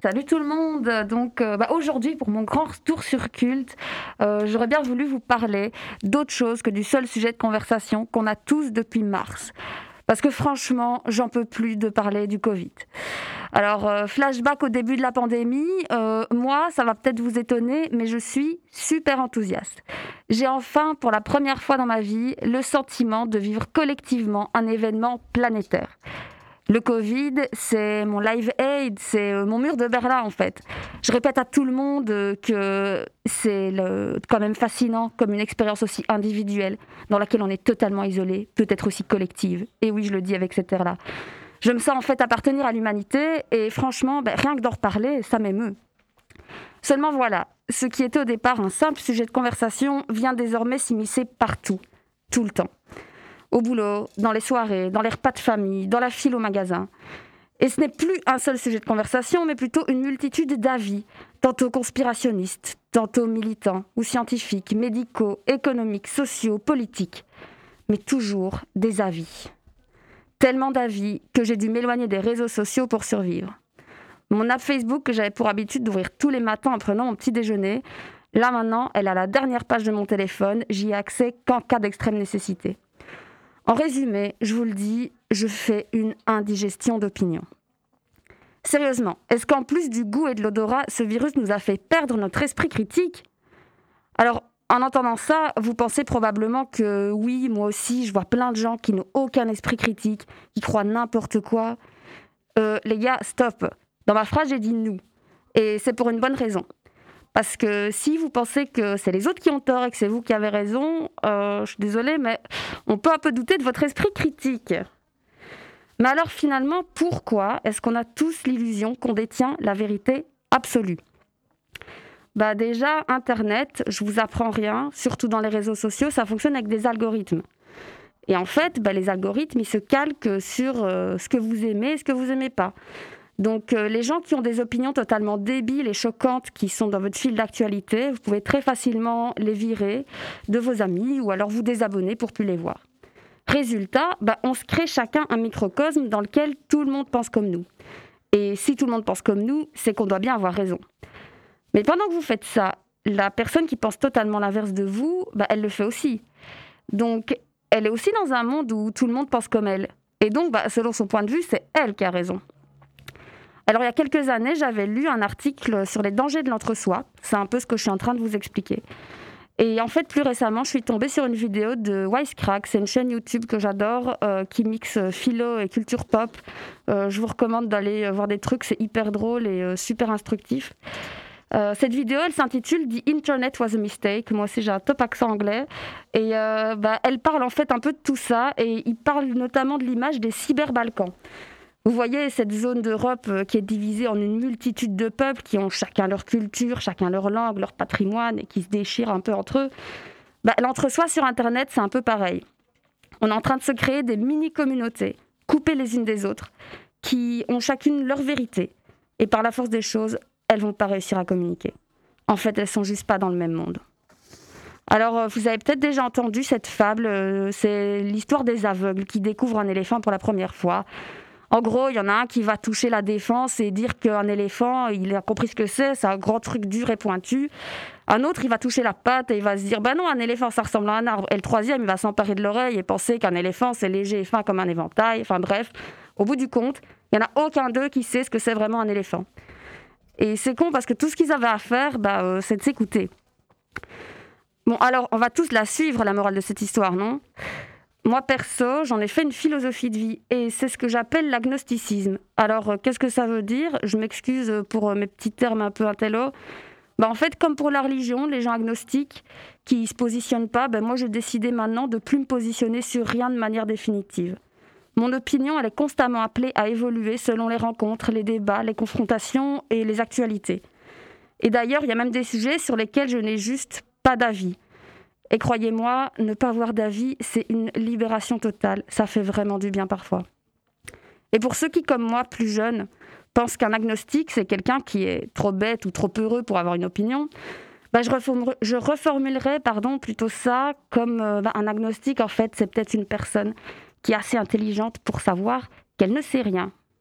Salut tout le monde. Donc euh, bah, aujourd'hui pour mon grand tour sur culte, euh, j'aurais bien voulu vous parler d'autre chose que du seul sujet de conversation qu'on a tous depuis mars. Parce que franchement, j'en peux plus de parler du Covid. Alors, euh, flashback au début de la pandémie, moi, ça va peut-être vous étonner, mais je suis super enthousiaste. J'ai enfin, pour la première fois dans ma vie, le sentiment de vivre collectivement un événement planétaire. Le Covid, c'est mon live aid, c'est euh, mon mur de Berlin en fait. Je répète à tout le monde euh, que c'est quand même fascinant comme une expérience aussi individuelle dans laquelle on est totalement isolé, peut-être aussi collective. Et oui, je le dis avec cette air-là. Je me sens en fait appartenir à l'humanité et franchement, ben, rien que d'en reparler, ça m'émeut. Seulement voilà, ce qui était au départ un simple sujet de conversation vient désormais s'immiscer partout, tout le temps au boulot, dans les soirées, dans les repas de famille, dans la file au magasin. Et ce n'est plus un seul sujet de conversation, mais plutôt une multitude d'avis, tantôt conspirationnistes, tantôt militants ou scientifiques, médicaux, économiques, sociaux, politiques, mais toujours des avis. Tellement d'avis que j'ai dû m'éloigner des réseaux sociaux pour survivre. Mon app Facebook que j'avais pour habitude d'ouvrir tous les matins en prenant mon petit déjeuner, là maintenant, elle a la dernière page de mon téléphone, j'y ai accès qu'en cas d'extrême nécessité. En résumé, je vous le dis, je fais une indigestion d'opinion. Sérieusement, est-ce qu'en plus du goût et de l'odorat, ce virus nous a fait perdre notre esprit critique? Alors, en entendant ça, vous pensez probablement que oui, moi aussi, je vois plein de gens qui n'ont aucun esprit critique, qui croient n'importe quoi. Euh, les gars, stop. Dans ma phrase, j'ai dit nous. Et c'est pour une bonne raison. Parce que si vous pensez que c'est les autres qui ont tort et que c'est vous qui avez raison, euh, je suis désolée, mais on peut un peu douter de votre esprit critique. Mais alors finalement, pourquoi est-ce qu'on a tous l'illusion qu'on détient la vérité absolue? Bah déjà, Internet, je vous apprends rien, surtout dans les réseaux sociaux, ça fonctionne avec des algorithmes. Et en fait, bah, les algorithmes, ils se calquent sur euh, ce que vous aimez et ce que vous n'aimez pas. Donc euh, les gens qui ont des opinions totalement débiles et choquantes qui sont dans votre fil d'actualité, vous pouvez très facilement les virer de vos amis ou alors vous désabonner pour plus les voir. Résultat, bah, on se crée chacun un microcosme dans lequel tout le monde pense comme nous. Et si tout le monde pense comme nous, c'est qu'on doit bien avoir raison. Mais pendant que vous faites ça, la personne qui pense totalement l'inverse de vous, bah, elle le fait aussi. Donc elle est aussi dans un monde où tout le monde pense comme elle. Et donc, bah, selon son point de vue, c'est elle qui a raison. Alors il y a quelques années, j'avais lu un article sur les dangers de l'entre-soi. C'est un peu ce que je suis en train de vous expliquer. Et en fait, plus récemment, je suis tombée sur une vidéo de Wisecrack. C'est une chaîne YouTube que j'adore, euh, qui mixe philo et culture pop. Euh, je vous recommande d'aller voir des trucs, c'est hyper drôle et euh, super instructif. cette vidéo, elle s'intitule The Internet was a mistake. Moi aussi, j'ai un top accent anglais. Et bah, elle parle en fait un peu de tout ça. Et il parle notamment de l'image des cyber-Balkans. Vous voyez cette zone d'Europe euh, qui est divisée en une multitude de peuples qui ont chacun leur culture, chacun leur langue, leur patrimoine et qui se déchirent un peu entre eux. Bah, l'entre-soi sur Internet, c'est un peu pareil. On est en train de se créer des mini-communautés, coupées les unes des autres, qui ont chacune leur vérité. Et par la force des choses, elles vont pas réussir à communiquer. En fait, elles sont juste pas dans le même monde. Alors, euh, vous avez peut-être déjà entendu cette fable, euh, c'est l'histoire des aveugles qui découvrent un éléphant pour la première fois. En gros, il y en a un qui va toucher la défense et dire qu'un éléphant, il a compris ce que c'est, c'est un grand truc dur et pointu. Un autre, il va toucher la patte et il va se dire, ben non, un éléphant, ça ressemble à un arbre. Et le troisième, il va s'emparer de l'oreille et penser qu'un éléphant, c'est léger et fin comme un éventail. Enfin bref, au bout du compte, il n'y en a aucun d'eux qui sait ce que c'est vraiment un éléphant. Et c'est con parce que tout ce qu'ils avaient à faire, bah, euh, c'est de s'écouter. Bon, alors, on va tous la suivre, la morale de cette histoire, non? Moi, perso, j'en ai fait une philosophie de vie et c'est ce que j'appelle l'agnosticisme. Alors, euh, qu'est-ce que ça veut dire? Je m'excuse pour euh, mes petits termes un peu intello. Bah, en fait, comme pour la religion, les gens agnostiques qui ne se positionnent pas, ben moi, j'ai décidé maintenant de plus me positionner sur rien de manière définitive. Mon opinion, elle est constamment appelée à évoluer selon les rencontres, les débats, les confrontations et les actualités. Et d'ailleurs, il y a même des sujets sur lesquels je n'ai juste pas d'avis. Et croyez-moi, ne pas avoir d'avis, c'est une libération totale. Ça fait vraiment du bien parfois. Et pour ceux qui, comme moi, plus jeunes, pensent qu'un agnostique, c'est quelqu'un qui est trop bête ou trop heureux pour avoir une opinion, bah, je, je, reformulerai pardon, plutôt ça comme euh, bah, un agnostique, en fait, c'est peut-être une personne qui est assez intelligente pour savoir qu'elle ne sait rien.